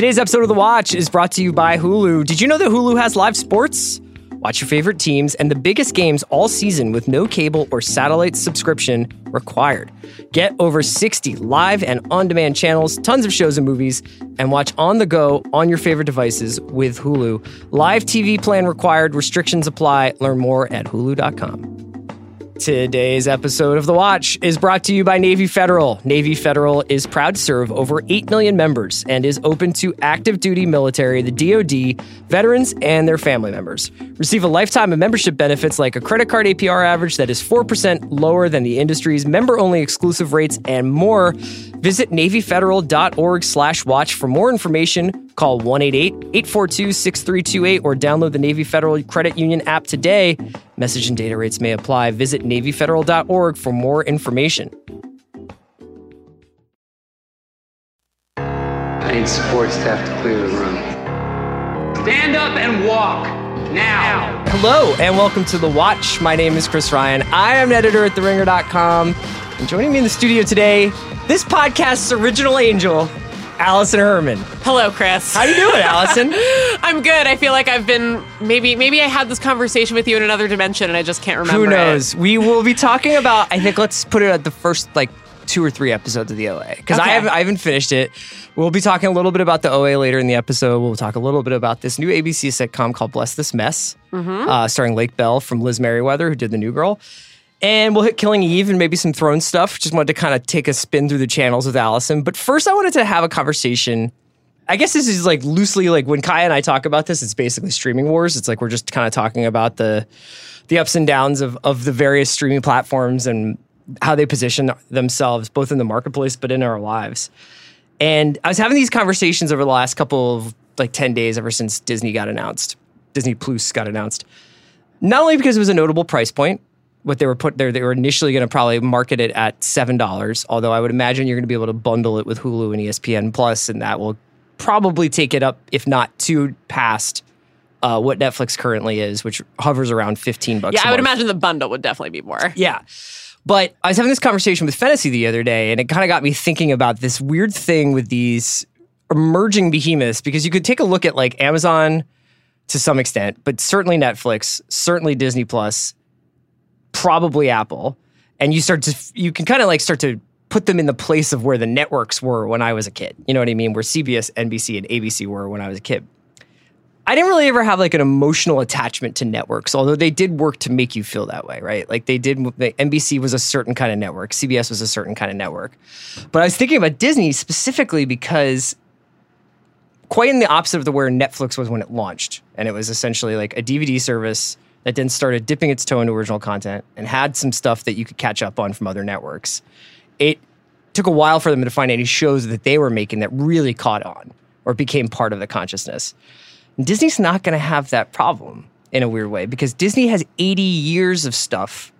Today's episode of The Watch is brought to you by Hulu. Did you know that Hulu has live sports? Watch your favorite teams and the biggest games all season with no cable or satellite subscription required. Get over 60 live and on demand channels, tons of shows and movies, and watch on the go on your favorite devices with Hulu. Live TV plan required, restrictions apply. Learn more at hulu.com. Today's episode of The Watch is brought to you by Navy Federal. Navy Federal is proud to serve over 8 million members and is open to active duty military, the DoD, veterans, and their family members. Receive a lifetime of membership benefits like a credit card APR average that is 4% lower than the industry's member only exclusive rates and more. Visit NavyFederal.org slash watch for more information. Call 188-842-6328 or download the Navy Federal Credit Union app today. Message and data rates may apply. Visit NavyFederal.org for more information. I need support staff to clear the room. Stand up and walk now. Hello and welcome to The Watch. My name is Chris Ryan. I am an editor at TheRinger.com. And joining me in the studio today, this podcast's original angel, Alison Herman. Hello, Chris. How you doing, Alison? I'm good. I feel like I've been maybe maybe I had this conversation with you in another dimension and I just can't remember. Who it. knows? We will be talking about. I think let's put it at the first like two or three episodes of the OA because I haven't I haven't finished it. We'll be talking a little bit about the OA later in the episode. We'll talk a little bit about this new ABC sitcom called Bless This Mess, Mm-hmm. uh, starring Lake Bell from Liz Meriwether, who did the New Girl. And we'll hit Killing Eve and maybe some Throne stuff. Just wanted to kind of take a spin through the channels with Alison. But first, I wanted to have a conversation. I guess this is like loosely like when Kaya and I talk about this, it's basically streaming wars. It's like we're just kind of talking about the the ups and downs of of the various streaming platforms and how they position themselves both in the marketplace but in our lives. And I was having these conversations over the last couple of like 10 days ever since Disney got announced. Disney Plus got announced. Not only because it was a notable price point, what they were put there, they were initially going to probably market it at seven dollars. Although I would imagine you're going to be able to bundle it with Hulu and ESPN Plus, and that will probably take it up, if not two past uh, what Netflix currently is, which hovers around fifteen bucks. Yeah, i would imagine the bundle would definitely be more. Yeah. But I was having this conversation with Fantasy the other day, and it kind of got me thinking about this weird thing with these emerging behemoths because you could take a look at like Amazon to some extent, but certainly Netflix, certainly Disney Plus, probably Apple, and you start to you can kind of like start to put them in the place of where the networks were when I was a kid. You know what I mean? Where CBS, NBC, and ABC were when I was a kid. I didn't really ever have like an emotional attachment to networks, although they did work to make you feel that way, right? Like they did. The NBC was a certain kind of network, CBS was a certain kind of network. But I was thinking about Disney specifically because quite in the opposite of the where Netflix was when it launched, and it was essentially like a DVD service that then started dipping its toe into original content and had some stuff that you could catch up on from other networks. It took a while for them to find any shows that they were making that really caught on or became part of the consciousness. And Disney's not going to have that problem in a weird way because Disney has 80 years of stuff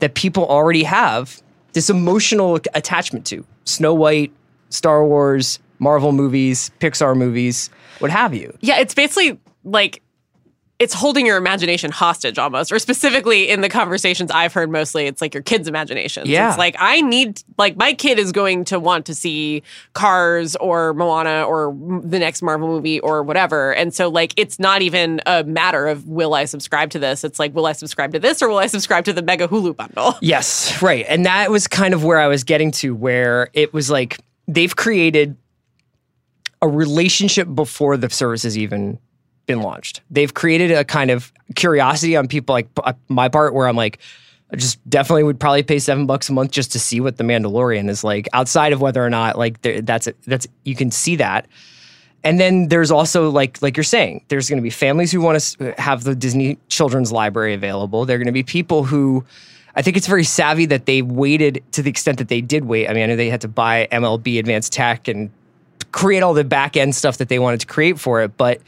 that people already have this emotional attachment to. Snow White, Star Wars, Marvel movies, Pixar movies, what have you. Yeah, it's basically like it's holding your imagination hostage almost, or specifically in the conversations I've heard mostly, it's like your kid's imagination. Yeah. It's like I need like my kid is going to want to see Cars or Moana or the next Marvel movie or whatever. And so like it's not even a matter of will I subscribe to this? It's like will I subscribe to this or will I subscribe to the mega Hulu bundle? Yes, right. And that was kind of where I was getting to, where it was like they've created a relationship before the service has even been launched. They've created a kind of curiosity on people, like uh, my part, where I'm like, I just definitely would probably pay seven bucks a month just to see what the Mandalorian is like, outside of whether or not like there, that's that's you can see that. And then there's also like like you're saying, there's going to be families who want to have the Disney Children's Library available. There are going to be people who I think it's very savvy that they waited to the extent that they did wait. I mean, I know they had to buy MLB Advanced Tech and create all the back end stuff that they wanted to create for it, but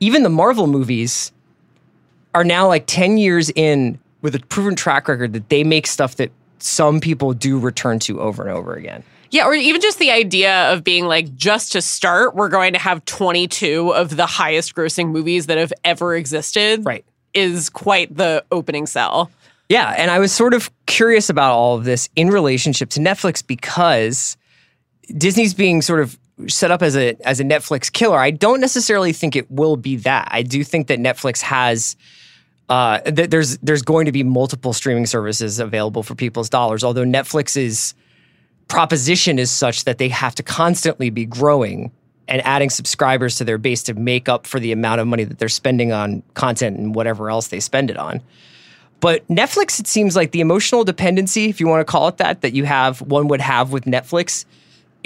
even the Marvel movies are now like 10 years in with a proven track record that they make stuff that some people do return to over and over again. Yeah, or even just the idea of being like, just to start, we're going to have 22 of the highest grossing movies that have ever existed. Right. Is quite the opening sell. Yeah, and I was sort of curious about all of this in relationship to Netflix because Disney's being sort of set up as a as a Netflix killer. I don't necessarily think it will be that. I do think that Netflix has uh, th- there's there's going to be multiple streaming services available for people's dollars. Although Netflix's proposition is such that they have to constantly be growing and adding subscribers to their base to make up for the amount of money that they're spending on content and whatever else they spend it on. But Netflix, it seems like the emotional dependency, if you want to call it that, that you have, one would have with Netflix,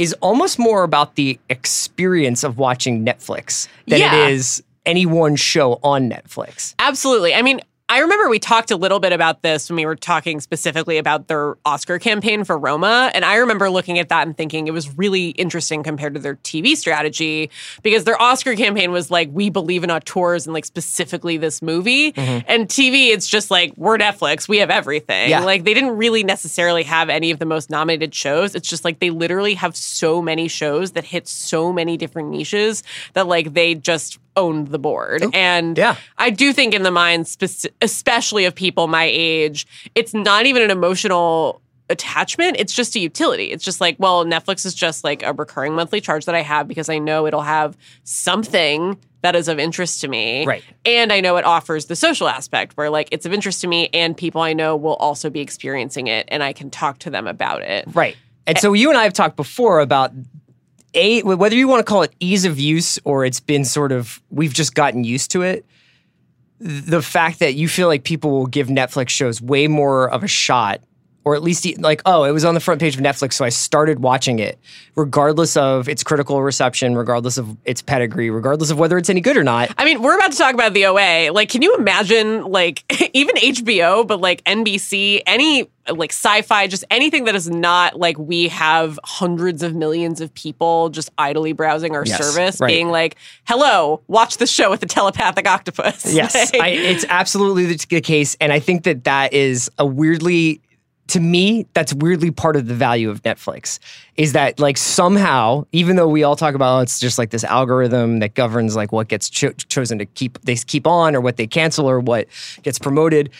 is almost more about the experience of watching Netflix than Yeah. it is any one show on Netflix. Absolutely. I mean, I remember we talked a little bit about this when we were talking specifically about their Oscar campaign for Roma. And I remember looking at that and thinking it was really interesting compared to their TV strategy because their Oscar campaign was like, we believe in auteurs and like specifically this movie. Mm-hmm. And TV, it's just like, we're Netflix, we have everything. Yeah. Like they didn't really necessarily have any of the most nominated shows. It's just like they literally have so many shows that hit so many different niches that like they just owned the board. Oh, and yeah. I do think in the minds, speci- especially of people my age, it's not even an emotional attachment. It's just a utility. It's just like, well, Netflix is just like a recurring monthly charge that I have because I know it'll have something that is of interest to me. Right. And I know it offers the social aspect where like it's of interest to me and people I know will also be experiencing it and I can talk to them about it. Right. And so you and I have talked before about a whether you want to call it ease of use or it's been sort of we've just gotten used to it. The fact that you feel like people will give Netflix shows way more of a shot or at least like oh it was on the front page of Netflix so I started watching it regardless of its critical reception regardless of its pedigree regardless of whether it's any good or not I mean, we're about to talk about the OA. Like, can you imagine, like, even HBO, but like NBC, any like sci-fi, just anything that is not like we have hundreds of millions of people just idly browsing our Yes, service, right. being like, "Hello, watch the show with the telepathic octopus." Yes, Like, I, it's absolutely the, the case, and I think that that is a weirdly, to me, that's weirdly part of the value of Netflix. Is that like somehow, even though we all talk about oh, it's just like this algorithm that governs like what gets cho- chosen to keep they keep on or what they cancel or what gets promoted.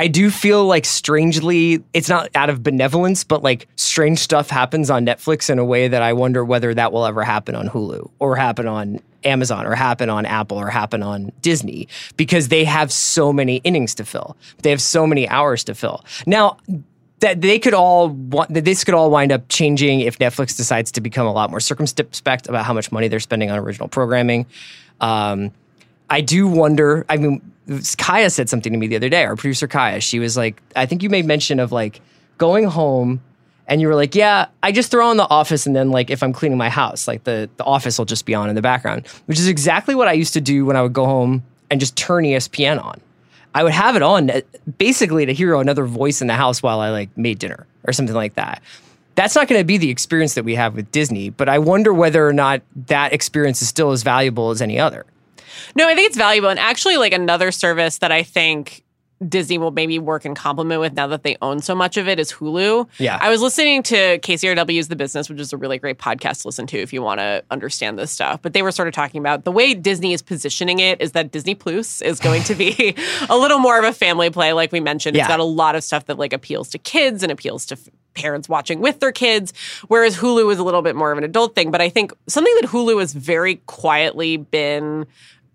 I do feel like strangely, it's not out of benevolence, but like strange stuff happens on Netflix in a way that I wonder whether that will ever happen on Hulu or happen on Amazon or happen on Apple or happen on Disney because they have so many innings to fill. They have so many hours to fill. Now, that they could all wa- that this could all wind up changing if Netflix decides to become a lot more circumspect about how much money they're spending on original programming. Um, I do wonder. I mean, Kaya said something to me the other day. Our producer Kaya, she was like, I think you made mention of like going home, and you were like, yeah, I just throw on the Office, and then like if I'm cleaning my house, like the the Office will just be on in the background, which is exactly what I used to do when I would go home and just turn ESPN on. I would have it on uh, basically to hear another voice in the house while I like made dinner or something like that. That's not going to be the experience that we have with Disney, but I wonder whether or not that experience is still as valuable as any other. No, I think it's valuable. And actually, like another service that I think Disney will maybe work in complement with now that they own so much of it is Hulu. Yeah. I was listening to KCRW's The Business, which is a really great podcast to listen to if you want to understand this stuff. But they were sort of talking about the way Disney is positioning it is that Disney Plus is going to be a little more of a family play, like we mentioned. It's got a lot of stuff that like appeals to kids and appeals to f- parents watching with their kids, whereas Hulu is a little bit more of an adult thing. But I think something that Hulu has very quietly been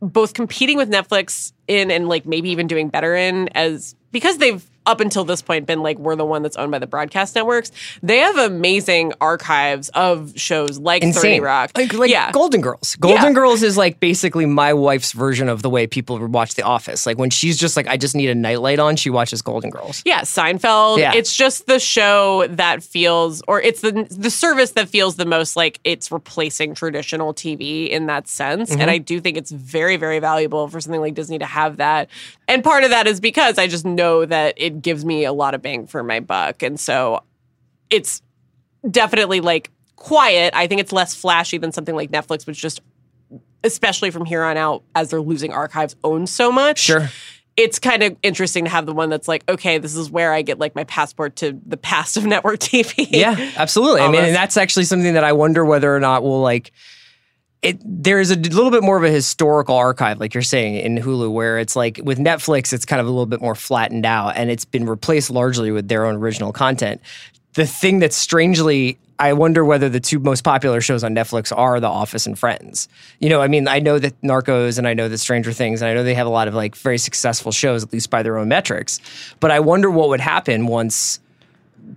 both competing with Netflix in and like maybe even doing better in as because they've up until this point been like we're the one that's owned by the broadcast networks. They have amazing archives of shows like 30 Rock. Like, like yeah. Golden Girls. Golden Yeah. Girls is like basically my wife's version of the way people watch The Office. Like when she's just like, I just need a nightlight on, she watches Golden Girls. Yeah, Seinfeld. Yeah. It's just the show that feels, or it's the the service that feels the most like it's replacing traditional TV in that sense. Mm-hmm. And I do think it's very, very valuable for something like Disney to have that. And part of that is because I just know that it gives me a lot of bang for my buck, and so it's definitely like quiet. I think it's less flashy than something like Netflix, which just especially from here on out as they're losing archives owns so much Sure. it's kind of interesting to have the one that's like, okay, this is where I get like my passport to the past of network TV. Yeah, absolutely. I mean, and that's actually something that I wonder whether or not we'll like. It there's a little bit more of a historical archive, like you're saying in Hulu, where it's like with Netflix, it's kind of a little bit more flattened out, and it's been replaced largely with their own original content. The thing that's strangely I wonder whether the two most popular shows on Netflix are The Office and Friends. You know, I mean, I know that Narcos and I know that Stranger Things and I know they have a lot of like very successful shows, at least by their own metrics. But I wonder what would happen once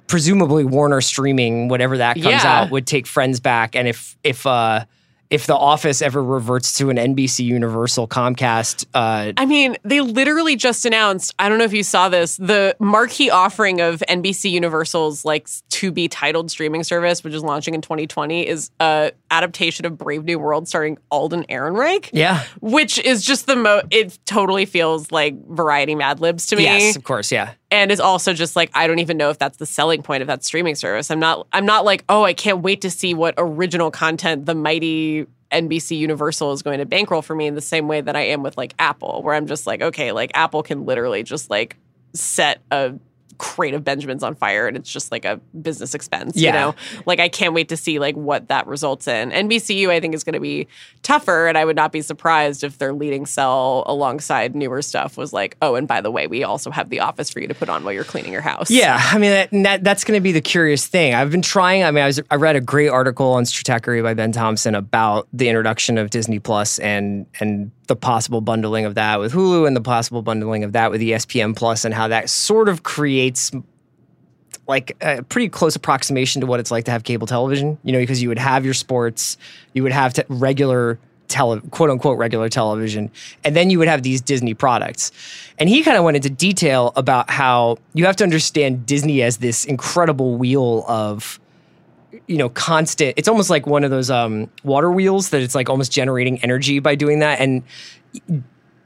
presumably Warner streaming, whatever that comes Yeah. out, would take Friends back. And if if uh if The Office ever reverts to an NBC Universal Comcast uh I mean, they literally just announced, I don't know if you saw this, the marquee offering of NBC Universal's like to be titled streaming service, which is launching in 2020, is a adaptation of Brave New World starring Alden Ehrenreich. yeah. Which is just the mo it totally feels like variety Mad Libs to me. Yes, of course, yeah. And it's also just like I don't even know if that's the selling point of that streaming service. I'm not I'm not like, oh, I can't wait to see what original content the mighty NBC Universal is going to bankroll for me in the same way that I am with like Apple, where I'm just like, okay, like Apple can literally just like set a crate of Benjamins on fire and it's just like a business expense. Yeah. You know? Like I can't wait to see like what that results in. NBCU I think is gonna be tougher and I would not be surprised if their leading cell alongside newer stuff was like, oh, and by the way, we also have the office for you to put on while you're cleaning your house. Yeah, I mean that, that that's going to be the curious thing. I've been trying. I mean, I was I read a great article on Stratechery by Ben Thompson about the introduction of Disney Plus and and the possible bundling of that with Hulu and the possible bundling of that with ESPN Plus and how that sort of creates like a pretty close approximation to what it's like to have cable television. You know, because you would have your sports, you would have te- regular tele, quote unquote regular television, and then you would have these Disney products. And he kind of went into detail about how you have to understand Disney as this incredible wheel of you know constant it's almost like one of those um water wheels that it's like almost generating energy by doing that and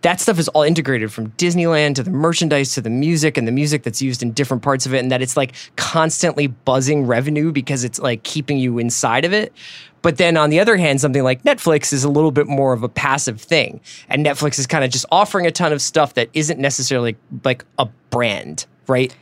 that stuff is all integrated from Disneyland to the merchandise to the music and the music that's used in different parts of it, and that it's like constantly buzzing revenue because it's like keeping you inside of it. But then on the other hand, something like Netflix is a little bit more of a passive thing, and Netflix is kind of just offering a ton of stuff that isn't necessarily like a brand, right?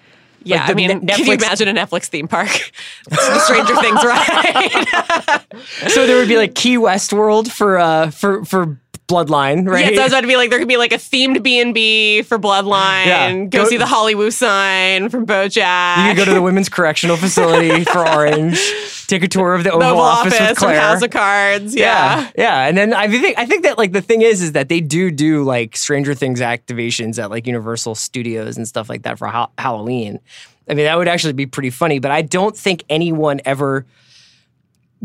Yeah, Like I mean, Net- can you imagine a Netflix theme park? the Stranger Things ride. So there would be like Key West World for uh for for Bloodline, right? Yeah, so I was about to be like, there could be like a themed B and B for Bloodline. Yeah. Go, Go- see the Hollywood sign from BoJack. You could go to the women's correctional facility for Orange, take a tour of the the Oval, Oval Office, Office with Claire. House of Cards. yeah, Yeah. yeah, and then I think I think that like the thing is is that they do do like Stranger Things activations at like Universal Studios and stuff like that for ha- Halloween. I mean, that would actually be pretty funny, but I don't think anyone ever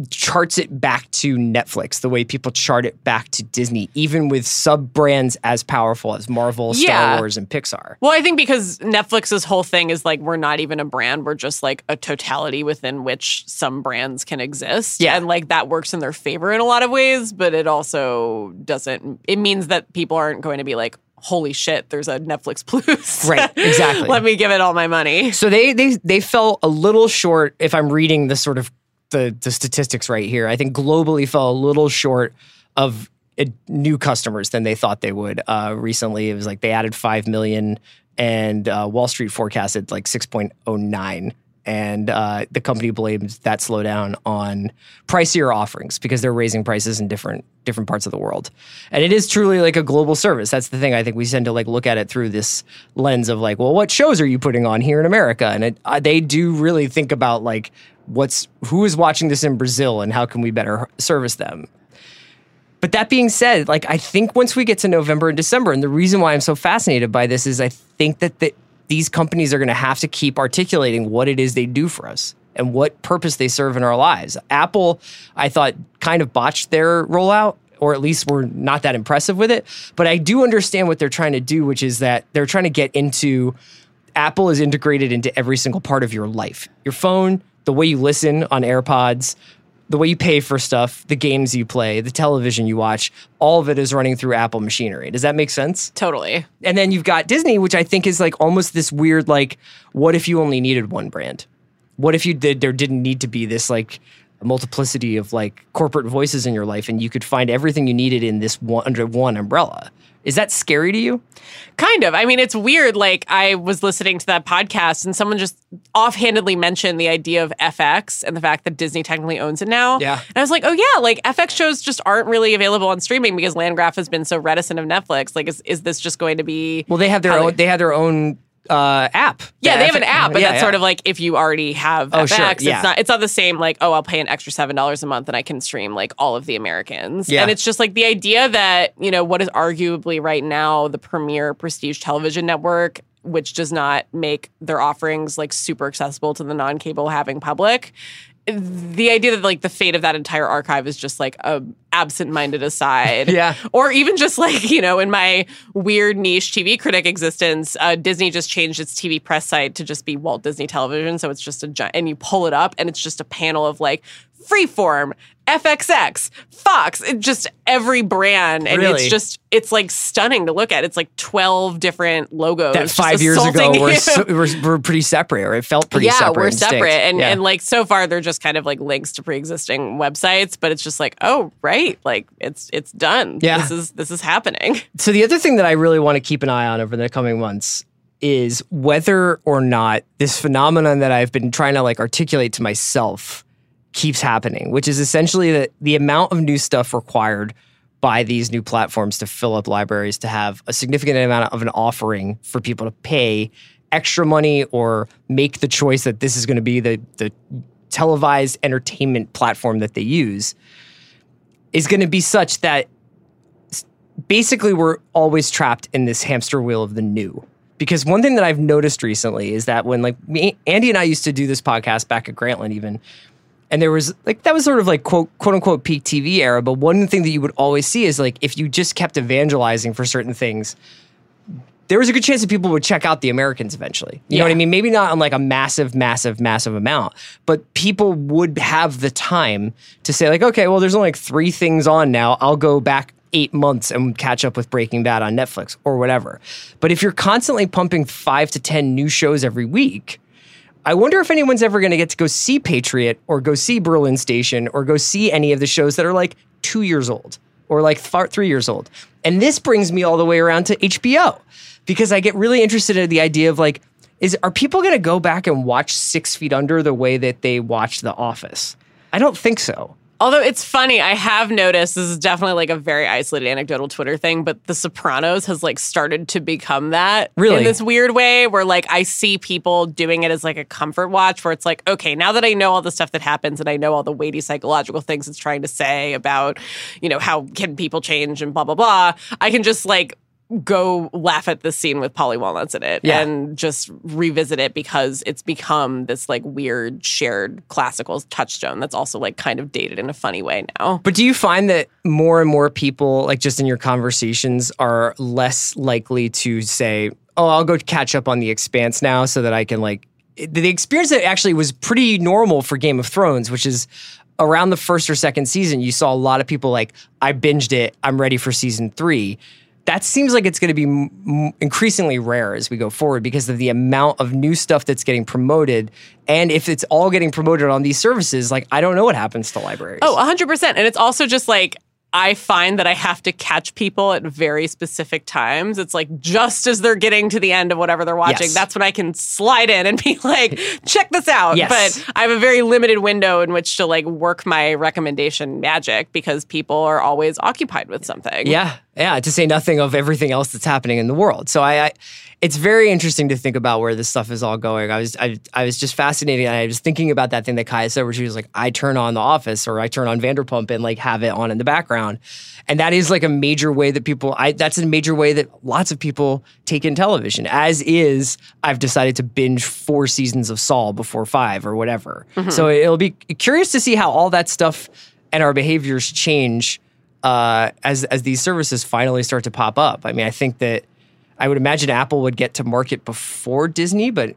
charts it back to Netflix the way people chart it back to Disney, even with sub brands as powerful as Marvel, Star Yeah. Wars, and Pixar. Well, I think because Netflix's whole thing is like we're not even a brand, we're just like a totality within which some brands can exist. Yeah. And like that works in their favor in a lot of ways, but it also doesn't it means that people aren't going to be like, holy shit, there's a Netflix Plus. Right, exactly. Let me give it all my money. So they they they fell a little short. If I'm reading the sort of the the statistics right here, I think globally fell a little short of new customers than they thought they would. Uh, recently, it was like they added five million, and uh, Wall Street forecasted like six point oh nine. And uh, the company blames that slowdown on pricier offerings because they're raising prices in different different parts of the world. And it is truly like a global service. That's the thing. I think we tend to like look at it through this lens of like, well, what shows are you putting on here in America? And it, uh, they do really think about like what's who is watching this in Brazil and how can we better service them. But that being said, like I think once we get to November and December, and the reason why I'm so fascinated by this is I think that the, these companies are going to have to keep articulating what it is they do for us and what purpose they serve in our lives. Apple, I thought, kind of botched their rollout, or at least were not that impressive with it. But I do understand what they're trying to do, which is that they're trying to get into Apple is integrated into every single part of your life. Your phone, the way you listen on AirPods, the way you pay for stuff, the games you play, the television you watch, all of it is running through Apple machinery. Does that make sense? Totally. And then you've got Disney, which I think is like almost this weird like what if you only needed one brand? What if you did there didn't need to be this like multiplicity of like corporate voices in your life and you could find everything you needed in this one under one umbrella? Is that scary to you? Kind of. I mean, it's weird. Like, I was listening to that podcast and someone just offhandedly mentioned the idea of FX and the fact that Disney technically owns it now. Yeah. And I was like, oh, yeah, like FX shows just aren't really available on streaming because Landgraf has been so reticent of Netflix. Like, is, is this just going to be. Well, they have their own they- they have their own uh, app. Yeah, The they have an app, but yeah, that's yeah. sort of like if you already have Oh, FX, sure, it's not it's not the same like, oh, I'll pay an extra seven dollars a month and I can stream like all of the Americans. Yeah. And it's just like the idea that, you know, what is arguably right now the premier prestige television network, which does not make their offerings like super accessible to the non-cable having public. The idea that like the fate of that entire archive is just like a absent-minded aside. Yeah. Or even just like, you know, in my weird niche TV critic existence, uh, Disney just changed its TV press site to just be Walt Disney Television. So it's just a giant, and you pull it up and it's just a panel of like Freeform, FXX, Fox, just every brand. And Really? it's just, it's like stunning to look at. It's like 12 different logos. that five years ago we're, so, we're, we're pretty separate, or it felt pretty yeah, separate. we're and separate. And, Yeah. and like so far they're just kind of like links to pre-existing websites, but it's just like, oh, right. Like it's it's done. Yeah. This is this is happening. So the other thing that I really want to keep an eye on over the coming months is whether or not this phenomenon that I've been trying to like articulate to myself keeps happening, which is essentially that the amount of new stuff required by these new platforms to fill up libraries to have a significant amount of an offering for people to pay extra money or make the choice that this is going to be the the televised entertainment platform that they use is going to be such that basically we're always trapped in this hamster wheel of the new. Because one thing that I've noticed recently is that when like me, Andy and I used to do this podcast back at Grantland even, and there was like that was sort of like quote quote unquote peak TV era. But one thing that you would always see is like if you just kept evangelizing for certain things, there was a good chance that people would check out the Americans eventually. You know what I mean? Maybe not on like a massive, massive, massive amount, but people would have the time to say, like, okay, well, there's only like three things on now. I'll go back eight months and catch up with Breaking Bad on Netflix or whatever. But if you're constantly pumping five to 10 new shows every week, I wonder if anyone's ever going to get to go see Patriot or go see Berlin Station or go see any of the shows that are like two years old or like th- three years old. And this brings me all the way around to HBO because I get really interested in the idea of like, is are people going to go back and watch Six Feet Under the way that they watched The Office? I don't think so. Although it's funny, I have noticed this is definitely like a very isolated anecdotal Twitter thing, but The Sopranos has like started to become that Really? in this weird way where like I see people doing it as like a comfort watch where it's like, okay, now that I know all the stuff that happens and I know all the weighty psychological things it's trying to say about, you know, how can people change and blah blah blah, I can just like go laugh at this scene with Paulie Walnuts in it Yeah. and just revisit it because it's become this like weird shared classical touchstone that's also like kind of dated in a funny way now. But do you find that more and more people, like just in your conversations, are less likely to say, "Oh, I'll go catch up on the Expanse now, so that I can like." The experience that actually was pretty normal for Game of Thrones, which is around the first or second season, you saw a lot of people like, "I binged it. I'm ready for season three. That seems like it's going to be m- increasingly rare as we go forward because of the amount of new stuff that's getting promoted. And if it's all getting promoted on these services, like I don't know what happens to libraries. Oh, 100%. And it's also just like, I find that I have to catch people at very specific times. It's like just as they're getting to the end of whatever they're watching, Yes. that's when I can slide in and be like, check this out. Yes. But I have a very limited window in which to like work my recommendation magic because people are always occupied with something. Yeah, yeah. To say nothing of everything else that's happening in the world. So I, I it's very interesting to think about where this stuff is all going. I was, I, I was just fascinated. I was thinking about that thing that Kaya said, where she was like, "I turn on The Office or I turn on Vanderpump and like have it on in the background," and that is like a major way that people. I that's a major way that lots of people take in television. As is, I've decided to binge four seasons of Saul before five or whatever. So it'll be curious to see how all that stuff and our behaviors change uh, as as these services finally start to pop up. I mean, I think that I would imagine Apple would get to market before Disney, but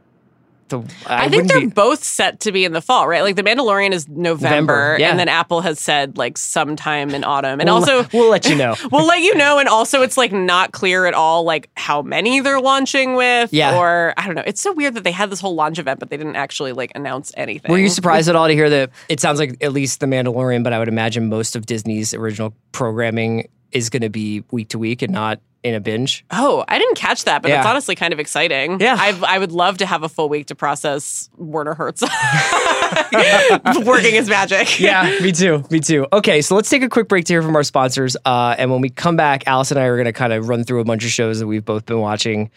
the I, I, think they're be- both set to be in the fall, right? Like The Mandalorian is November, November, yeah. and then Apple has said like sometime in autumn. And We'll- also, we'll let you know. we'll let you know. And also, it's like not clear at all like how many they're launching with. Yeah. Or I don't know. It's so weird that they had this whole launch event, but they didn't actually like announce anything. Were you surprised at all to hear that it sounds like at least The Mandalorian, but I would imagine most of Disney's original programming is going to be week to week and not in a binge. Oh, I didn't catch that, but it's Yeah. honestly kind of exciting. Yeah. I've, I would love to have a full week to process Werner Hertz working his magic. Yeah, me too. Me too. Okay, so let's take a quick break to hear from our sponsors. Uh, and when we come back, Alice and I are going to kind of run through a bunch of shows that we've both been watching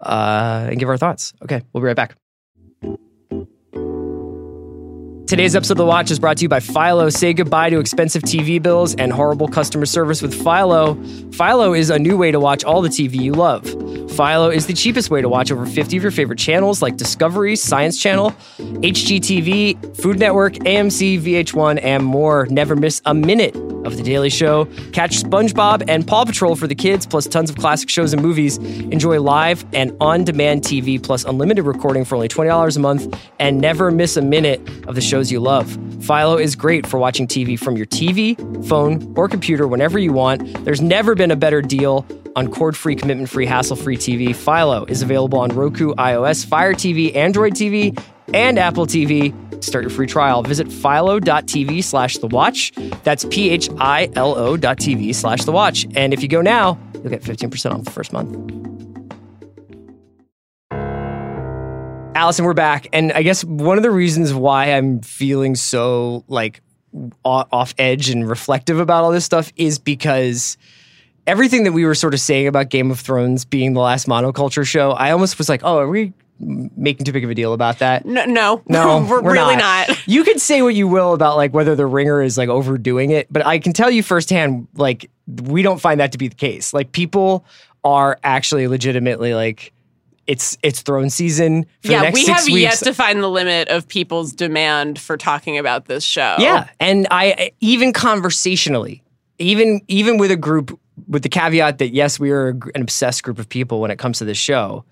uh, and give our thoughts. Okay, we'll be right back. Today's episode of The Watch is brought to you by Philo. Say goodbye to expensive TV bills and horrible customer service with Philo. Philo is a new way to watch all the TV you love. Philo is the cheapest way to watch over 50 of your favorite channels like Discovery, Science Channel, HGTV, Food Network, AMC, VH1, and more. Never miss a minute of The Daily Show. Catch SpongeBob and Paw Patrol for the kids, plus tons of classic shows and movies. Enjoy live and on demand TV, plus unlimited recording for only $20 a month, and never miss a minute of the shows you love. Philo is great for watching TV from your TV, phone, or computer whenever you want. There's never been a better deal on cord free, commitment free, hassle free TV. Philo is available on Roku, iOS, Fire TV, Android TV, and Apple TV. Start your free trial, visit philo.tv slash the watch. That's P H I L O dot TV slash the watch. And if you go now, you'll get 15% off the first month. Alison, we're back. And I guess one of the reasons why I'm feeling so like off edge and reflective about all this stuff is because everything that we were sort of saying about Game of Thrones being the last monoculture show, I almost was like, oh, are we making too big of a deal about that? No, no, No, we're, we're really not. You can say what you will about like whether the ringer is like overdoing it, but I can tell you firsthand, like we don't find that to be the case. Like people are actually legitimately like it's it's throne season for the Yeah, we have weeks. yet to find the limit of people's demand for talking about this show. Yeah, and I even conversationally, even even with a group with the caveat that yes, we are an obsessed group of people when it comes to this show.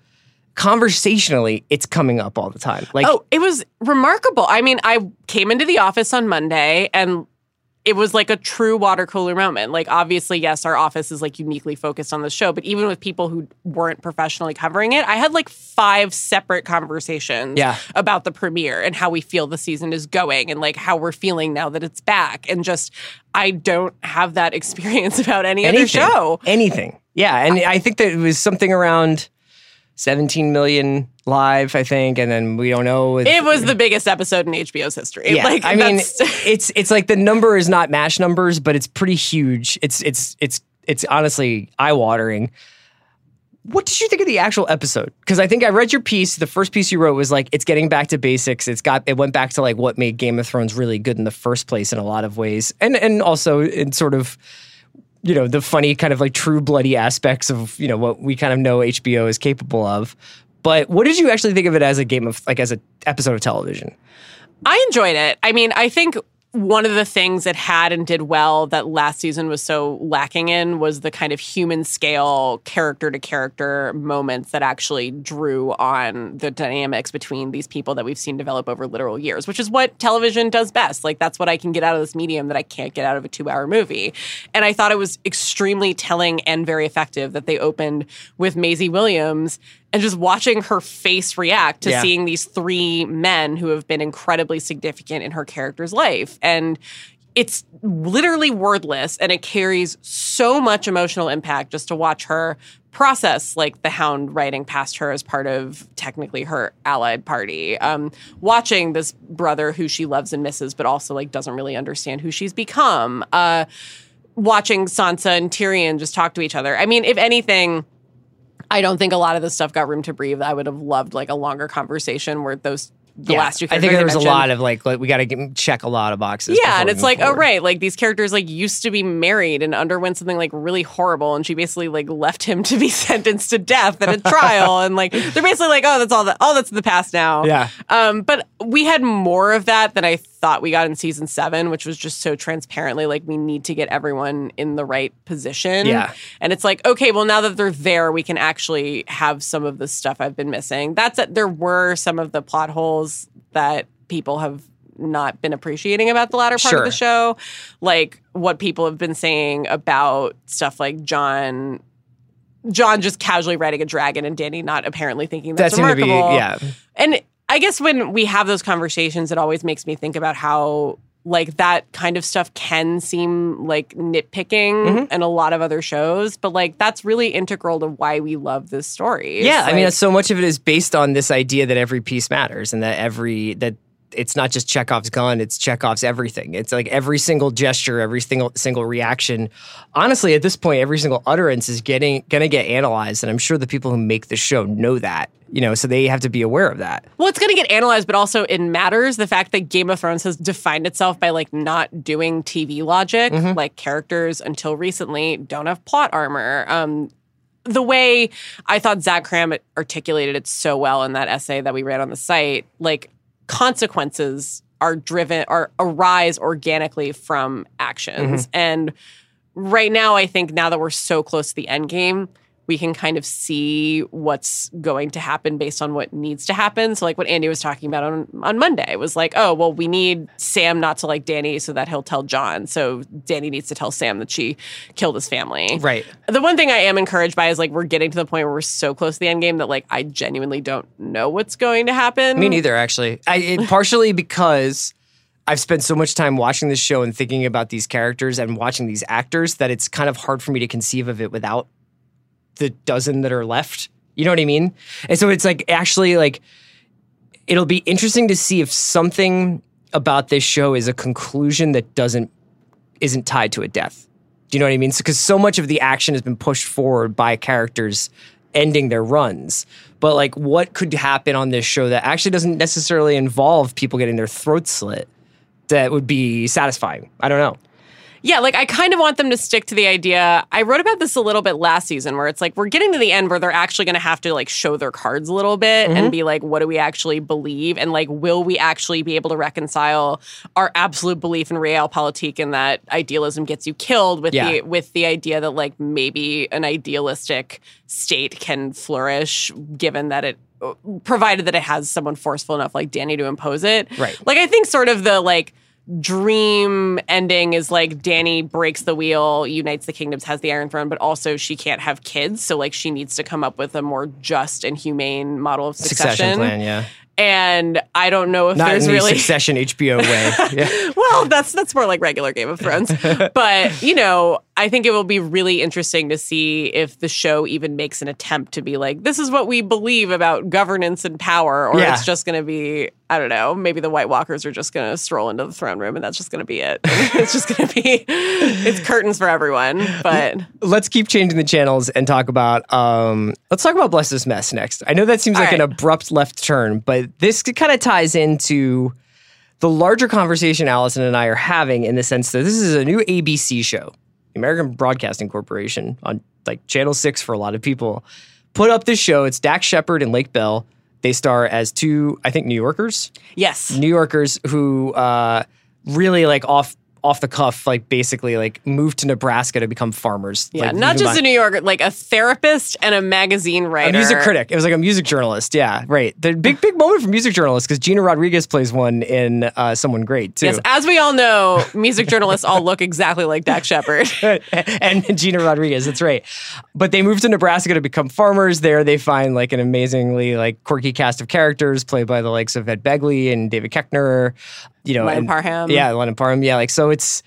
Conversationally, it's coming up all the time. Like, Oh, it was remarkable. I mean, I came into the office on Monday and it was like a true water cooler moment. Like, obviously, yes, our office is like uniquely focused on the show, but even with people who weren't professionally covering it, I had like five separate conversations Yeah. about the premiere and how we feel the season is going and like how we're feeling now that it's back. And just, I don't have that experience about any other show. anything. Yeah, and I think that it was something around 17 million live, I think, and then we don't know. if- It was the biggest episode in HBO's history. Yeah, like, I mean, it's it's like the number is not M*A*S*H numbers, but it's pretty huge. It's it's it's it's honestly eye watering. What did you think of the actual episode? Because I think I read your piece. The first piece you wrote was like it's getting back to basics. It's got it went back to like what made Game of Thrones really good in the first place in a lot of ways, and and also in sort of you know the funny kind of like true bloody aspects of you know what we kind of know HBO is capable of. But what did you actually think of it as a game of like as an episode of television? I enjoyed it. I mean, I think one of the things it had and did well that last season was so lacking in was the kind of human scale, character to character moments that actually drew on the dynamics between these people that we've seen develop over literal years, which is what television does best. Like, that's what I can get out of this medium that I can't get out of a two hour movie. And I thought it was extremely telling and very effective that they opened with Maisie Williams and just watching her face react to Yeah. seeing these three men who have been incredibly significant in her character's life. And it's literally wordless and it carries so much emotional impact just to watch her process like the hound riding past her as part of technically her allied party um, watching this brother who she loves and misses but also like doesn't really understand who she's become uh, watching sansa and tyrion just talk to each other i mean if anything I don't think a lot of this stuff got room to breathe. I would have loved like a longer conversation where those the last two I think there was a lot of like, like we got to check a lot of boxes. yeah, and it's like, oh right, like these characters like used to be married and underwent something like really horrible, and she basically like left him to be sentenced to death at a trial, and like they're basically like, oh, that's all that, oh, that's in the past now. Yeah. Um, but we had more of that than I thought we got in season seven, which was just so transparently like we need to get everyone in the right position. Yeah. And it's like, okay, well, now that they're there, we can actually have some of the stuff I've been missing. That's it. There were some of the plot holes that people have not been appreciating about the latter part Sure. of the show. Like what people have been saying about stuff like Jon. Jon just casually riding a dragon and Dany not apparently thinking That that's seemed to be remarkable. yeah. And I guess when we have those conversations, it always makes me think about how like that kind of stuff can seem like nitpicking Mm-hmm. in a lot of other shows, but like that's really integral to why we love this story. Yeah, I mean, so much of it is based on this idea that every piece matters and that every that it's not just Chekhov's gun, it's Chekhov's everything. It's like every single gesture, every single single reaction. Honestly, at this point, every single utterance is getting gonna get analyzed, and I'm sure the people who make the show know that. You know, so they have to be aware of that. Well, it's going to get analyzed, but also it matters the fact that Game of Thrones has defined itself by like not doing TV logic. Like characters until recently don't have plot armor. Um, the way I thought Zach Kram articulated it so well in that essay that we read on the site, like consequences are driven or arise organically from actions. Mm-hmm. And right now, I think now that we're so close to the end game, we can kind of see what's going to happen based on what needs to happen. So, like what Andy was talking about on, on Monday was like, oh, well, we need Sam not to like Dany so that he'll tell Jon. So, Dany needs to tell Sam that she killed his family. Right. The one thing I am encouraged by is like we're getting to the point where we're so close to the end game that like I genuinely don't know what's going to happen. Me neither, actually. I it, partially because I've spent so much time watching this show and thinking about these characters and watching these actors that it's kind of hard for me to conceive of it without the dozen that are left. You know what I mean? And so it's like actually like it'll be interesting to see if something about this show is a conclusion that doesn't isn't tied to a death. Do you know what I mean? Because so much of the action has been pushed forward by characters ending their runs. But like what could happen on this show that actually doesn't necessarily involve people getting their throats slit that would be satisfying? I don't know. Yeah, like I kind of want them to stick to the idea. I wrote about this a little bit last season where it's like we're getting to the end where they're actually going to have to like show their cards a little bit and mm-hmm. be like what do we actually believe and like will we actually be able to reconcile our absolute belief in realpolitik and that idealism gets you killed with Yeah. the with the idea that like maybe an idealistic state can flourish given that it uh, provided that it has someone forceful enough like Dany to impose it. Right. Like I think sort of the like dream ending is like Dany breaks the wheel, unites the kingdoms, has the Iron Throne, but also she can't have kids, so like she needs to come up with a more just and humane model of succession. Succession plan, yeah. And I don't know if Not there's the really succession HBO way. Yeah. well, that's that's more like regular Game of Thrones. but, you know, I think it will be really interesting to see if the show even makes an attempt to be like, this is what we believe about governance and power, or Yeah. it's just going to be, I don't know, maybe the White Walkers are just going to stroll into the throne room and that's just going to be it. it's just going to be, it's curtains for everyone. But let's keep changing the channels and talk about um let's talk about bless this mess next i know that seems All like an abrupt left turn but this kind of ties into the larger conversation alison and i are having in the sense that this is a new abc show american broadcasting corporation on like channel 6 for a lot of people put up this show it's dax shepard and lake bell they star as two i think new yorkers yes. New Yorkers who uh, really like off off the cuff, like basically like moved to Nebraska to become farmers. Yeah, like, not just a New Yorker, like a therapist and a magazine writer. a music critic. It was like a music journalist. Yeah, right. The big big moment for music journalists because Gina Rodriguez plays one in uh, Someone Great too. Yes, as we all know, music journalists all look exactly like Dax Shepard. and Gina Rodriguez. That's right. But they moved to Nebraska to become farmers. There, they find like an amazingly like quirky cast of characters played by the likes of Ed Begley and David Koechner. You know, Lennon and- Parham. Yeah, Lennon Parham. Yeah, like so it's.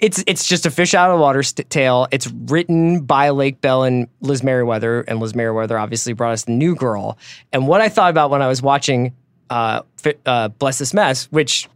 It's it's just a fish out of water st- tale. It's written by Lake Bell and Liz Meriwether, and Liz Meriwether obviously brought us the New Girl. And what I thought about when I was watching uh, uh, Bless This Mess, which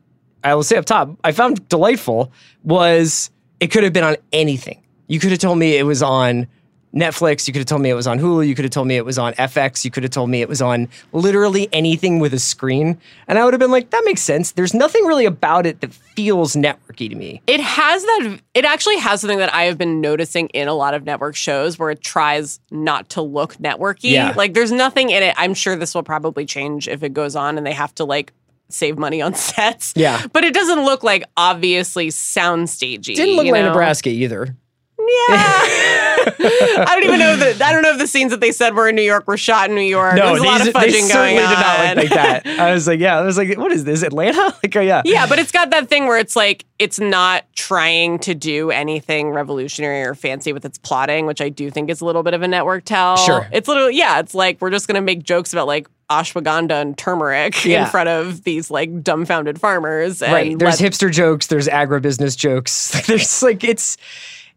I will say up top, I found delightful was it could have been on anything. You could have told me it was on Netflix. You could have told me it was on Hulu. You could have told me it was on FX. You could have told me it was on literally anything with a screen. And I would have been like, that makes sense. There's nothing really about it that feels networky to me. It has that. It actually has something that I have been noticing in a lot of network shows where it tries not to look networky. Yeah. Like there's nothing in it. I'm sure this will probably change if it goes on and they have to like save money on sets. Yeah. But it doesn't look like obviously soundstagey. Didn't look like know? Nebraska either. Yeah. I don't even know that. I don't know if the scenes that they said were in New York were shot in New York. No, There's a lot of they fudging certainly going on. did not look like that. I was like, yeah, I was like, what is this? Atlanta? Like, oh, yeah. Yeah, but it's got that thing where it's like it's not trying to do anything revolutionary or fancy with its plotting, which I do think is a little bit of a network tell. Sure. It's literally yeah, it's like we're just gonna make jokes about like ashwagandha and turmeric Yeah. in front of these like dumbfounded farmers. And Right. There's let- hipster jokes. There's agribusiness jokes. There's like it's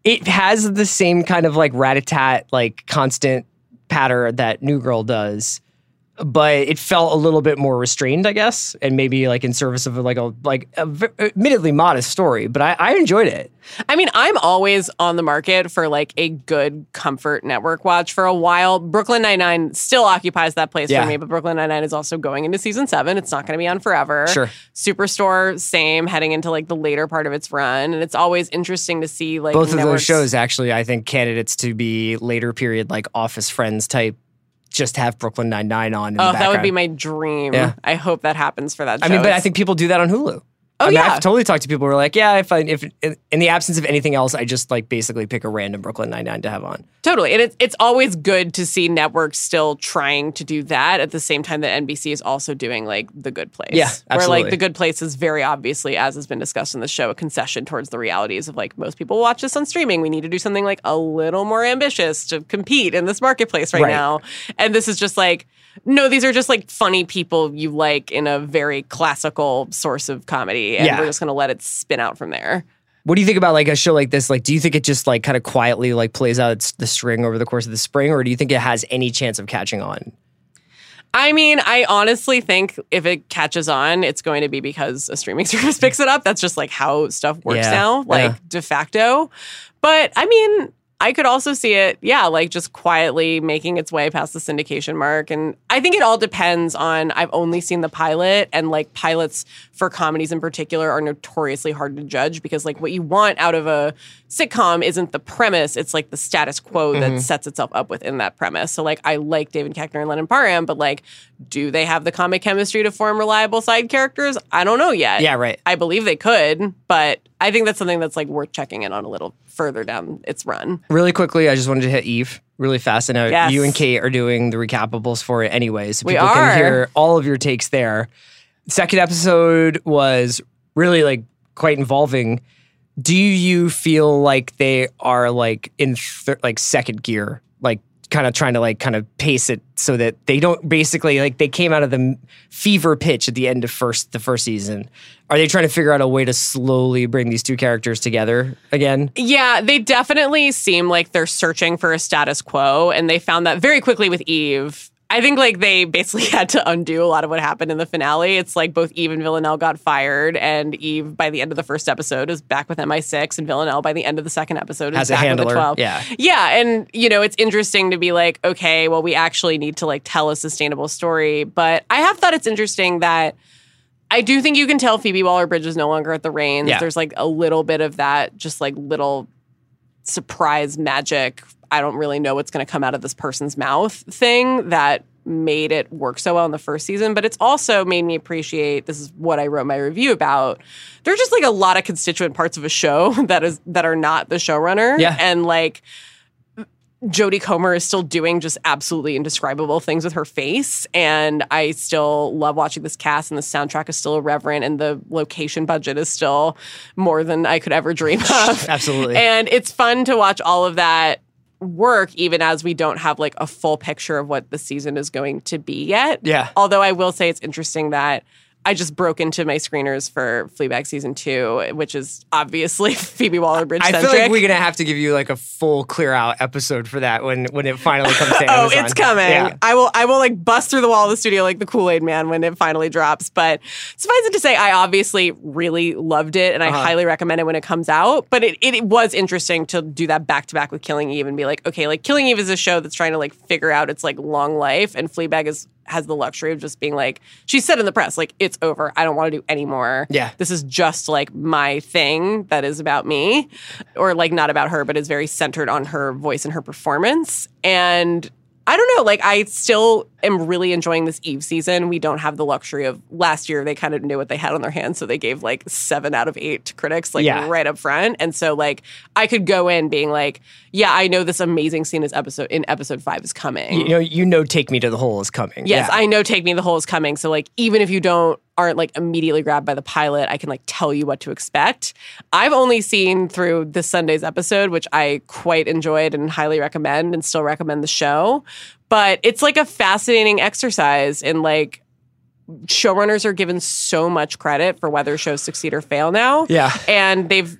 it has the same kind of like rat a tat like constant patter that New Girl does. But it felt a little bit more restrained, I guess, and maybe like in service of like a like a v- admittedly modest story. But I, I enjoyed it. I mean, I'm always on the market for like a good comfort network watch for a while. Brooklyn Nine Nine still occupies that place Yeah. for me, but Brooklyn Nine Nine is also going into season seven. It's not going to be on forever. Sure. Superstore, same, heading into like the later part of its run, and it's always interesting to see like Both of those shows actually, I think, candidates to be later period like Office Friends type. Just have Brooklyn Nine Nine on. In Oh, that would be my dream. Yeah. I hope that happens for that. Show. I mean, but I think people do that on Hulu. Oh, I mean, yeah. I've totally talked to people who are like, yeah, if I if in the absence of anything else, I just like basically pick a random Brooklyn Nine Nine to have on. Totally. And it's it's always good to see networks still trying to do that at the same time that NBC is also doing like the good place. Yeah, absolutely. Where like the good place is very obviously, as has been discussed in the show, a concession towards the realities of like most people watch this on streaming. We need to do something like a little more ambitious to compete in this marketplace right, Right. now. And this is just like no, these are just like funny people you like in a very classical source of comedy. And Yeah. we're just gonna let it spin out from there. What do you think about like a show like this? Like, do you think it just like kind of quietly like plays out the string over the course of the spring, or do you think it has any chance of catching on? I mean, I honestly think if it catches on, it's going to be because a streaming service picks it up. That's just like how stuff works Yeah, now, like yeah. de facto. But I mean, I could also see it, yeah, like just quietly making its way past the syndication mark. And I think it all depends on, I've only seen the pilot, and like pilots for comedies in particular are notoriously hard to judge because, like, what you want out of a sitcom isn't the premise, it's like the status quo Mm-hmm. that sets itself up within that premise. So, like, I like David Koechner and Lennon Parham, but like, do they have the comic chemistry to form reliable side characters? I don't know yet. Yeah, right. I believe they could, but I think that's something that's like worth checking in on a little further down its run. Really quickly, I just wanted to hit Eve really fast. I know Yes. you and Kate are doing the Recappables for it anyway, so We people can hear all of your takes there. Second episode was really like quite involving. Do you feel like they are like in like second gear, like kind of trying to like kind of pace it so that they don't basically like they came out of the fever pitch at the end of first the first season. Are they trying to figure out a way to slowly bring these two characters together again? Yeah, they definitely seem like they're searching for a status quo, and they found that very quickly with Eve. I think like they basically had to undo a lot of what happened in the finale. It's like both Eve and Villanelle got fired, and Eve by the end of the first episode is back with MI6, and Villanelle by the end of the second episode is Has back with the 12. yeah. Yeah, and you know, it's interesting to be like, okay, well, we actually need to like tell a sustainable story. But I have thought it's interesting that I do think you can tell Phoebe Waller Bridge is no longer at the reins. Yeah. There's like a little bit of that, just like little surprise magic. I don't really know what's going to come out of this person's mouth thing that made it work so well in the first season, but it's also made me appreciate this is what I wrote my review about. There's just like a lot of constituent parts of a show that is that are not the showrunner. Yeah. And like Jodie Comer is still doing just absolutely indescribable things with her face. And I still love watching this cast, and the soundtrack is still irreverent, and the location budget is still more than I could ever dream of. Absolutely. And it's fun to watch all of that work, even as we don't have like a full picture of what the season is going to be yet. Yeah. Although I will say it's interesting that. I just broke into my screeners for Fleabag season two, which is obviously Phoebe Waller Bridge I feel like we're gonna have to give you like a full clear out episode for that when when it finally comes to Oh, Amazon. it's coming. Yeah. I will I will like bust through the wall of the studio like the Kool-Aid man when it finally drops. But suffice it to say, I obviously really loved it and I Uh-huh. highly recommend it when it comes out. But it, it, was interesting to do that back to back with Killing Eve and be like, okay, like Killing Eve is a show that's trying to like figure out its like long life and Fleabag is has the luxury of just being like, she said in the press, like, it's over. I don't want to do anymore. Yeah. This is just like my thing that is about me, or like not about her, but is very centered on her voice and her performance. And I don't know, like, I still am really enjoying this Eve season. We don't have the luxury of last year, they kind of knew what they had on their hands. So they gave like seven out of eight to critics, like Yeah. right up front. And so, like, I could go in being like, yeah, I know this amazing scene is episode in episode five is coming. You know, you know, take me to the hole is coming. Yes, Yeah. I know Take Me to the Hole is coming. So like even if you don't aren't like immediately grabbed by the pilot, I can like tell you what to expect. I've only seen through this Sunday's episode, which I quite enjoyed and highly recommend and still recommend the show. But it's like a fascinating exercise in like showrunners are given so much credit for whether shows succeed or fail now. Yeah. And they've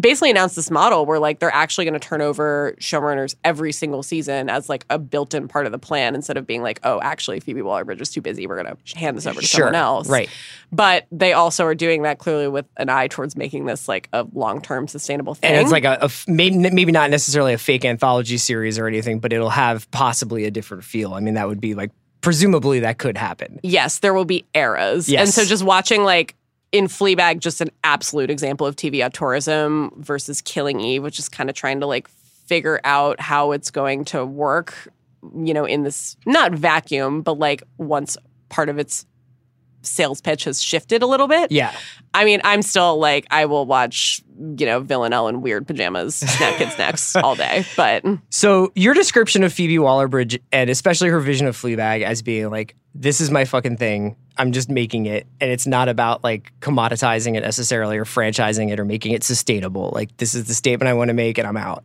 basically announced this model where like they're actually going to turn over showrunners every single season as like a built-in part of the plan instead of being like, oh, actually Phoebe Waller-Bridge is too busy. We're going to hand this over to Sure, someone else. right. But they also are doing that clearly with an eye towards making this like a long-term sustainable thing. and it's like a, maybe maybe not necessarily a fake anthology series or anything, but it'll have possibly a different feel. I mean, that would be like presumably that could happen. yes, there will be eras. Yes. And so just watching like in Fleabag, just an absolute example of TV auteurism versus Killing Eve, which is kind of trying to like figure out how it's going to work, you know, in this not vacuum, but like once part of its sales pitch has shifted a little bit. Yeah. I mean, I'm still like, I will watch, you know, Villanelle in weird pajamas, snap kids next all day. But So your description of Phoebe Waller-Bridge and especially her vision of Fleabag as being like, this is my fucking thing. I'm just making it, and it's not about like commoditizing it necessarily or franchising it or making it sustainable. Like this is the statement I want to make, and I'm out.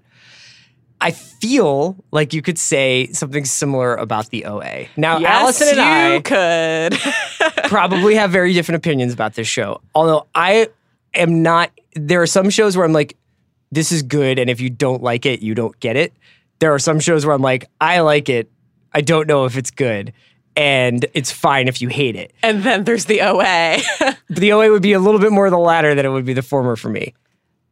I feel like you could say something similar about the OA. Now, yes, Alison and you I could. probably have very different opinions about this show. Although I am not, there are some shows where I'm like, this is good, and if you don't like it, you don't get it. There are some shows where I'm like, I like it, I don't know if it's good, and it's fine if you hate it. and then there's the OA. But the OA would be a little bit more the latter than it would be the former for me.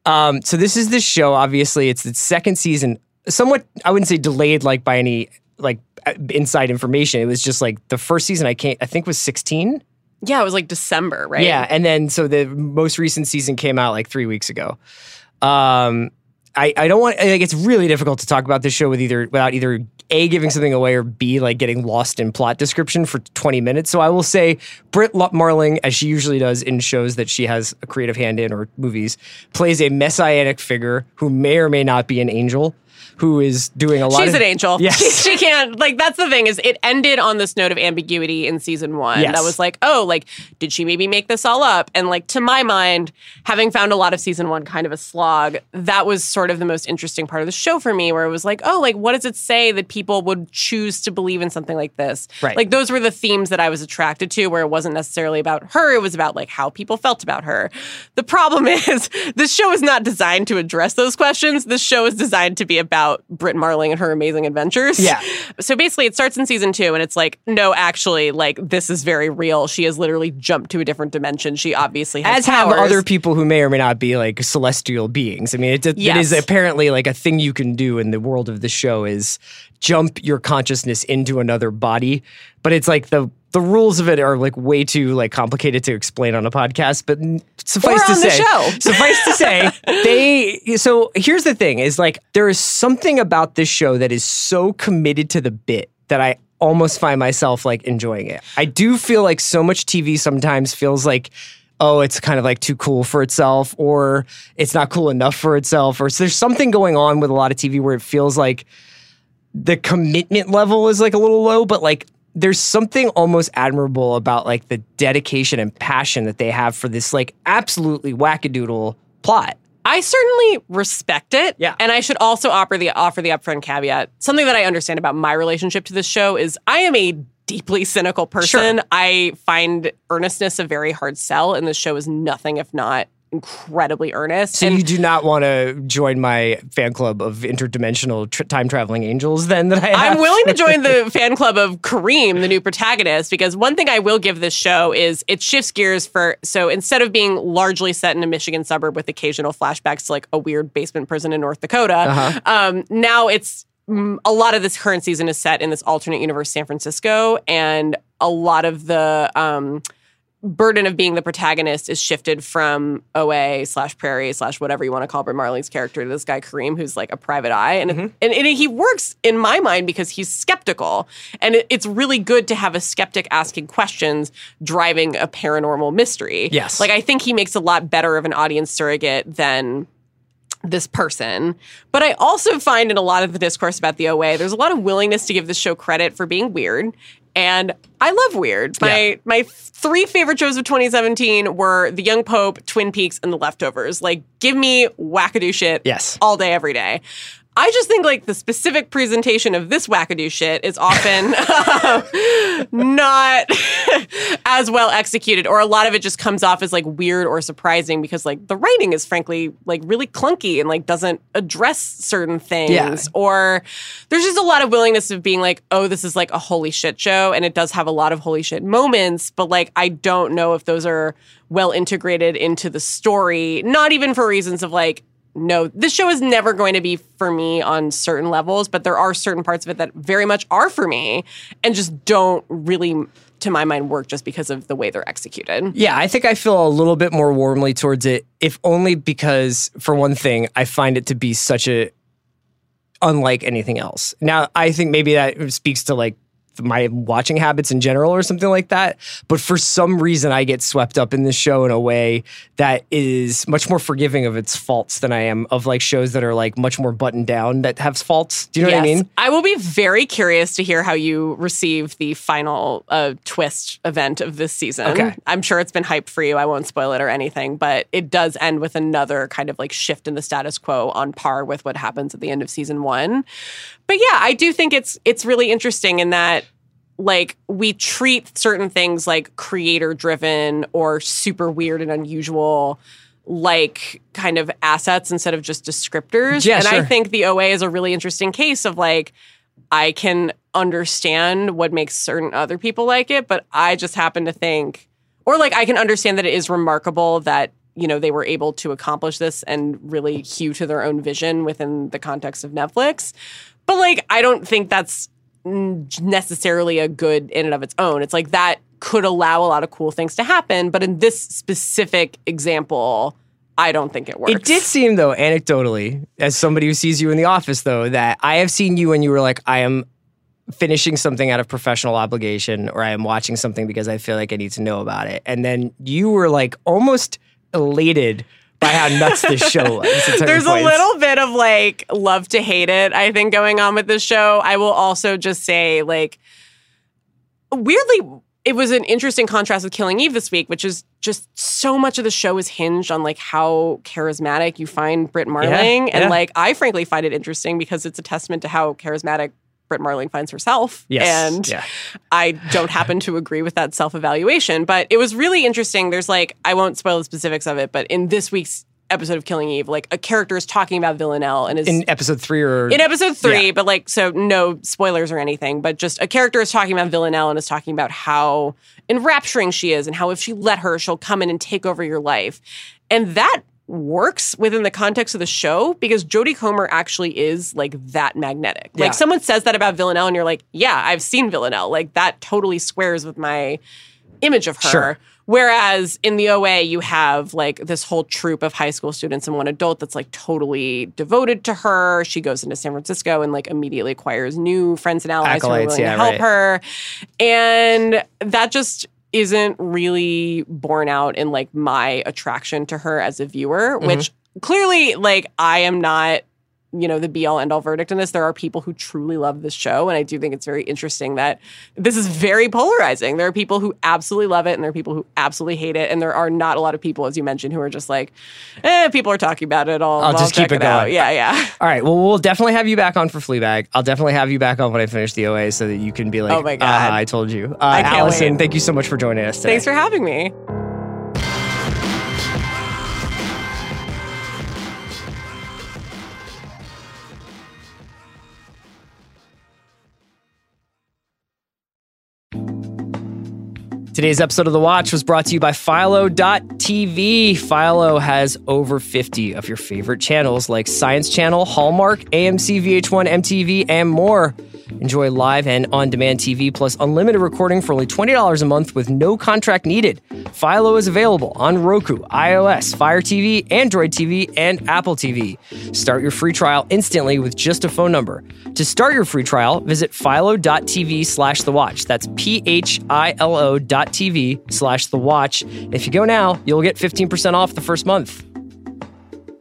Um, so this is this show. Obviously, it's the second season. Somewhat, I wouldn't say delayed, like by any like uh, inside information. It was just like the first season. I can't. I think was 16. yeah, it was like December, right? Yeah, and then so the most recent season came out like three weeks ago. Um, I I don't want like it's really difficult to talk about this show with either without either a giving something away or b like getting lost in plot description for twenty minutes. So I will say Brit Marling, as she usually does in shows that she has a creative hand in or movies, plays a messianic figure who may or may not be an angel. Who is doing a lot? She's of, an angel. Yes. She, she can't like that's the thing is it ended on this note of ambiguity in season one. Yes. That was like, oh, like, did she maybe make this all up? And like to my mind, having found a lot of season one kind of a slog, that was sort of the most interesting part of the show for me, where it was like, oh, like what does it say that people would choose to believe in something like this? Right. Like those were the themes that I was attracted to, where it wasn't necessarily about her, it was about like how people felt about her. The problem is this show is not designed to address those questions. This show is designed to be about Brit Marling and her amazing adventures. Yeah. So basically, it starts in season two, and it's like, no, actually, like this is very real. She has literally jumped to a different dimension. She obviously has as have other people who may or may not be like celestial beings. I mean, it, it Yes. is apparently like a thing you can do in the world of the show is jump your consciousness into another body, but it's like the the rules of it are like way too like complicated to explain on a podcast. But suffice to say, suffice to say, they. So here's the thing: is like there is something about this show that is so committed to the bit that I almost find myself like enjoying it. I do feel like so much TV sometimes feels like. Oh, it's kind of like too cool for itself, or it's not cool enough for itself, or so there's something going on with a lot of TV where it feels like the commitment level is like a little low, but like there's something almost admirable about like the dedication and passion that they have for this like absolutely wackadoodle plot. I certainly respect it. Yeah. And I should also offer the offer the upfront caveat. Something that I understand about my relationship to this show is I am a deeply cynical person. Sure. I find earnestness a very hard sell, and this show is nothing if not incredibly earnest. So and you do not want to join my fan club of interdimensional tr- time traveling angels then that I have? I'm willing to join the fan club of Karim, the new protagonist, because one thing I will give this show is it shifts gears for so instead of being largely set in a Michigan suburb with occasional flashbacks to like a weird basement prison in North Dakota, Uh-huh. um, now it's mm, a lot of this current season is set in this alternate universe San Francisco, and a lot of the um, burden of being the protagonist is shifted from OA slash Prairie slash whatever you want to call Brit Marling's character to this guy Karim, who's like a private eye, and Mm-hmm. it, and, and he works in my mind because he's skeptical, and it, it's really good to have a skeptic asking questions driving a paranormal mystery. Yes. like I think he makes a lot better of an audience surrogate than this person. But I also find in a lot of the discourse about the OA, there's a lot of willingness to give this show credit for being weird. And I love weird. My Yeah. my three favorite shows of 2017 were The Young Pope, Twin Peaks, and The Leftovers. Like, give me wackadoo shit Yes. all day, every day. I just think like the specific presentation of this wackadoo shit is often um, not as well executed, or a lot of it just comes off as like weird or surprising because like the writing is frankly like really clunky and like doesn't address certain things, Yeah. or there's just a lot of willingness of being like, oh, this is like a holy shit show, and it does have a lot of holy shit moments, but like I don't know if those are well integrated into the story, not even for reasons of like no, this show is never going to be for me on certain levels, but there are certain parts of it that very much are for me and just don't really, to my mind, work just because of the way they're executed. Yeah, I think I feel a little bit more warmly towards it, if only because, for one thing, I find it to be such a unlike anything else. Now, I think maybe that speaks to like my watching habits in general or something like that. But for some reason, I get swept up in this show in a way that is much more forgiving of its faults than I am of like shows that are like much more buttoned down that have faults. Do you know what I mean? I will be very curious to hear how you receive the final uh, twist event of this season. Okay. I'm sure it's been hyped for you. I won't spoil it or anything, but it does end with another kind of like shift in the status quo on par with what happens at the end of season one. But yeah, I do think it's it's really interesting in that like we treat certain things like creator driven or super weird and unusual like kind of assets instead of just descriptors. Yeah, and I think the OA is a really interesting case of like I can understand what makes certain other people like it, but I just happen to think or like I can understand that it is remarkable that you know they were able to accomplish this and really hew to their own vision within the context of Netflix. But like I don't think that's necessarily a good in and of its own. It's like that could allow a lot of cool things to happen, but in this specific example, I don't think it works. It did seem, though, anecdotally, as somebody who sees you in the office, though, that I have seen you when you were like, I am finishing something out of professional obligation or I am watching something because I feel like I need to know about it. And then you were like almost elated by how nuts this show certain There's a little bit of like love to hate it, I think, going on with this show. I will also just say, like, weirdly, it was an interesting contrast with Killing Eve this week, which is just so much of the show is hinged on like how charismatic you find Brit Marling. and yeah. like, I frankly find it interesting because it's a testament to how charismatic Brit Marling finds herself. Yes. And Yeah. I don't happen to agree with that self evaluation, but it was really interesting. There's like, I won't spoil the specifics of it, but in this week's episode of Killing Eve, like a character is talking about Villanelle and is in episode three or in episode three, Yeah. but like, so no spoilers or anything, but just a character is talking about Villanelle and is talking about how enrapturing she is and how if she let her, she'll come in and take over your life. And that works within the context of the show because Jodie Comer actually is like that magnetic. Yeah. Like someone says that about Villanelle and you're like, yeah, I've seen Villanelle. Like that totally squares with my image of her. Sure. Whereas in the OA, you have like this whole troop of high school students and one adult that's like totally devoted to her. She goes into San Francisco and like immediately acquires new friends and allies who are willing yeah, to help right. her. And that just isn't really borne out in like my attraction to her as a viewer, Mm-hmm. which clearly like I am not you know the be all end all verdict in this there are people who truly love this show and i do think it's very interesting that this is very polarizing there are people who absolutely love it and there are people who absolutely hate it and there are not a lot of people as you mentioned who are just like eh people are talking about it i'll, I'll just check keep it out going. yeah yeah All right. Well, we'll definitely have you back on for Fleabag. I'll definitely have you back on when I finish the OA so that you can be like, Oh my God. "Ah, I told you. Uh, I Alison, wait. thank you so much for joining us today. thanks for having me Today's episode of The Watch was brought to you by Philo.tv. Philo has over 50 of your favorite channels like Science Channel, Hallmark, AMC, VH1, MTV, and more. Enjoy live and on demand TV plus unlimited recording for only $20 a month with no contract needed. Philo is available on Roku, iOS, Fire TV, Android TV, and Apple TV. Start your free trial instantly with just a phone number. To start your free trial, visit philo.tv slash the watch. That's P H I L O dot TV slash the watch. If you go now, you'll get 15% off the first month.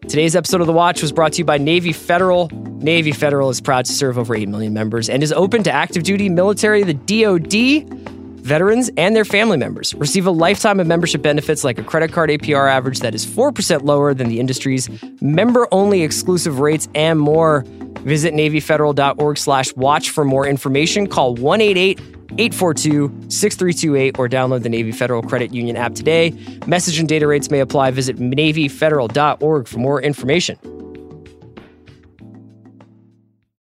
Today's episode of The Watch was brought to you by Navy Federal. Navy Federal is proud to serve over 8 million members and is open to active duty military, the DoD, veterans, and their family members. Receive a lifetime of membership benefits like a credit card APR average that is 4% lower than the industry's member only exclusive rates and more. Visit NavyFederal.org slash watch for more information. Call 188 842 6328 or download the Navy Federal Credit Union app today. Message and data rates may apply. Visit NavyFederal.org for more information.